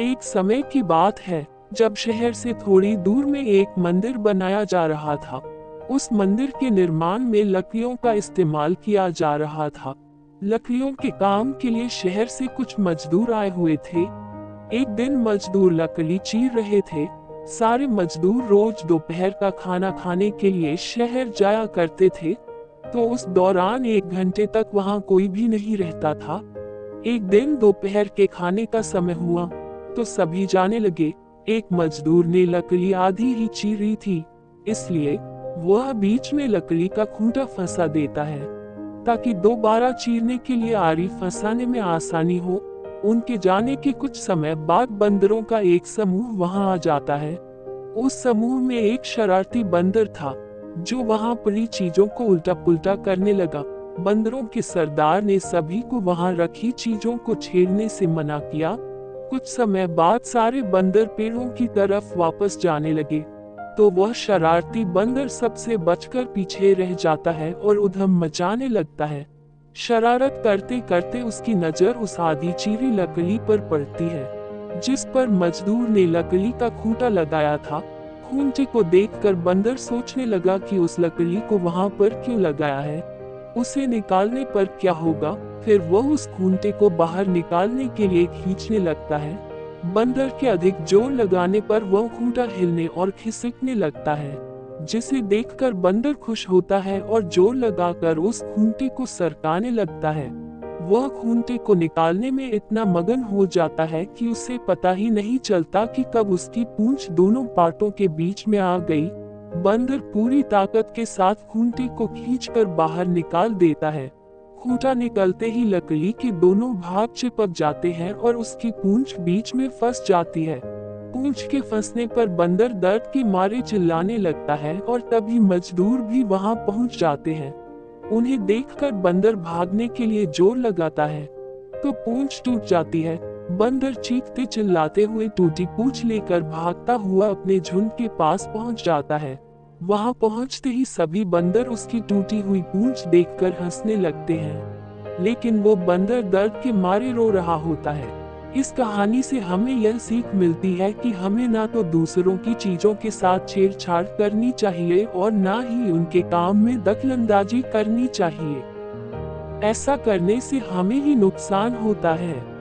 एक समय की बात है, जब शहर से थोड़ी दूर में एक मंदिर बनाया जा रहा था। उस मंदिर के निर्माण में लकड़ियों का इस्तेमाल किया जा रहा था। लकड़ियों के काम के लिए शहर से कुछ मजदूर आए हुए थे। एक दिन मजदूर लकड़ी चीर रहे थे। सारे मजदूर रोज दोपहर का खाना खाने के लिए शहर जाया करते थे। तो उस दौरान एक घंटे तक वहाँ कोई भी नहीं रहता था। एक दिन दोपहर के खाने का समय हुआ। तो सभी जाने लगे। एक मजदूर ने लकड़ी आधी ही चीरी थी, इसलिए वह बीच में लकड़ी का खूंटा फंसा देता है, ताकि दोबारा चीरने के लिए आरी फंसाने में आसानी हो। उनके जाने के कुछ समय बाद बंदरों का एक समूह वहाँ आ जाता है। उस समूह में एक शरारती बंदर था, जो वहाँ पड़ी चीज़ों को उल्टा पुल्टा करने लगा। बंदरों के सरदार ने सभी को वहाँ रखी चीज़ों को छेड़ने से मना किया। कुछ समय बाद सारे बंदर पेड़ों की तरफ़ वापस जाने लगे। तो वह शरारती बंदर सबसे बचकर पीछे रह जाता है और उधम मचाने लगता है। शरारत करते करते उसकी नज़र उस आधी चीरी लकड़ी पर पड़ती है, जिस पर मजदूर ने लकड़ी का खूंटा लगाया था। खूंटे को देखकर बंदर सोचने लगा कि उस लकड़ी को वहाँ पर क्यों लगाया है? उसे निकालने पर क्या होगा? फिर वह उस खूंटे को बाहर निकालने के लिए खींचने लगता है। बंदर के अधिक ज़ोर लगाने पर वह खूंटा हिलने और खिसकने लगता है, जिसे देखकर बंदर खुश होता है और ज़ोर लगाकर उस खूंटे को सरकाने लगता है। वह खूंटे को निकालने में इतना मगन हो जाता है कि उसे पता ही नहीं चलता कि कब उसकी पूंछ दोनों पार्टों के बीच में आ गई बंदर पूरी ताकत के साथ खूंटी को खींचकर बाहर निकाल देता है। खूंटा निकलते ही लकड़ी के दोनों भाग चिपक जाते हैं और उसकी पूंछ बीच में फंस जाती है। पूंछ के फंसने पर बंदर दर्द के मारे चिल्लाने लगता है और तभी मजदूर भी वहाँ पहुँच जाते हैं। उन्हें देखकर बंदर भागने के लिए ज़ोर लगाता है। तो पूंछ टूट जाती है। बंदर चीखते चिल्लाते हुए टूटी पूछ लेकर भागता हुआ अपने झुंड के पास पहुँच जाता है। वहाँ पहुँचते ही सभी बंदर उसकी टूटी हुई पूंछ देखकर हंसने लगते हैं। लेकिन वो बंदर दर्द के मारे रो रहा होता है। इस कहानी से हमें यह सीख मिलती है कि हमें ना तो दूसरों की चीज़ों के साथ छेड़छाड़ करनी चाहिए और ना ही उनके काम में दखलंदाजी करनी चाहिए। ऐसा करने से हमें ही नुकसान होता है।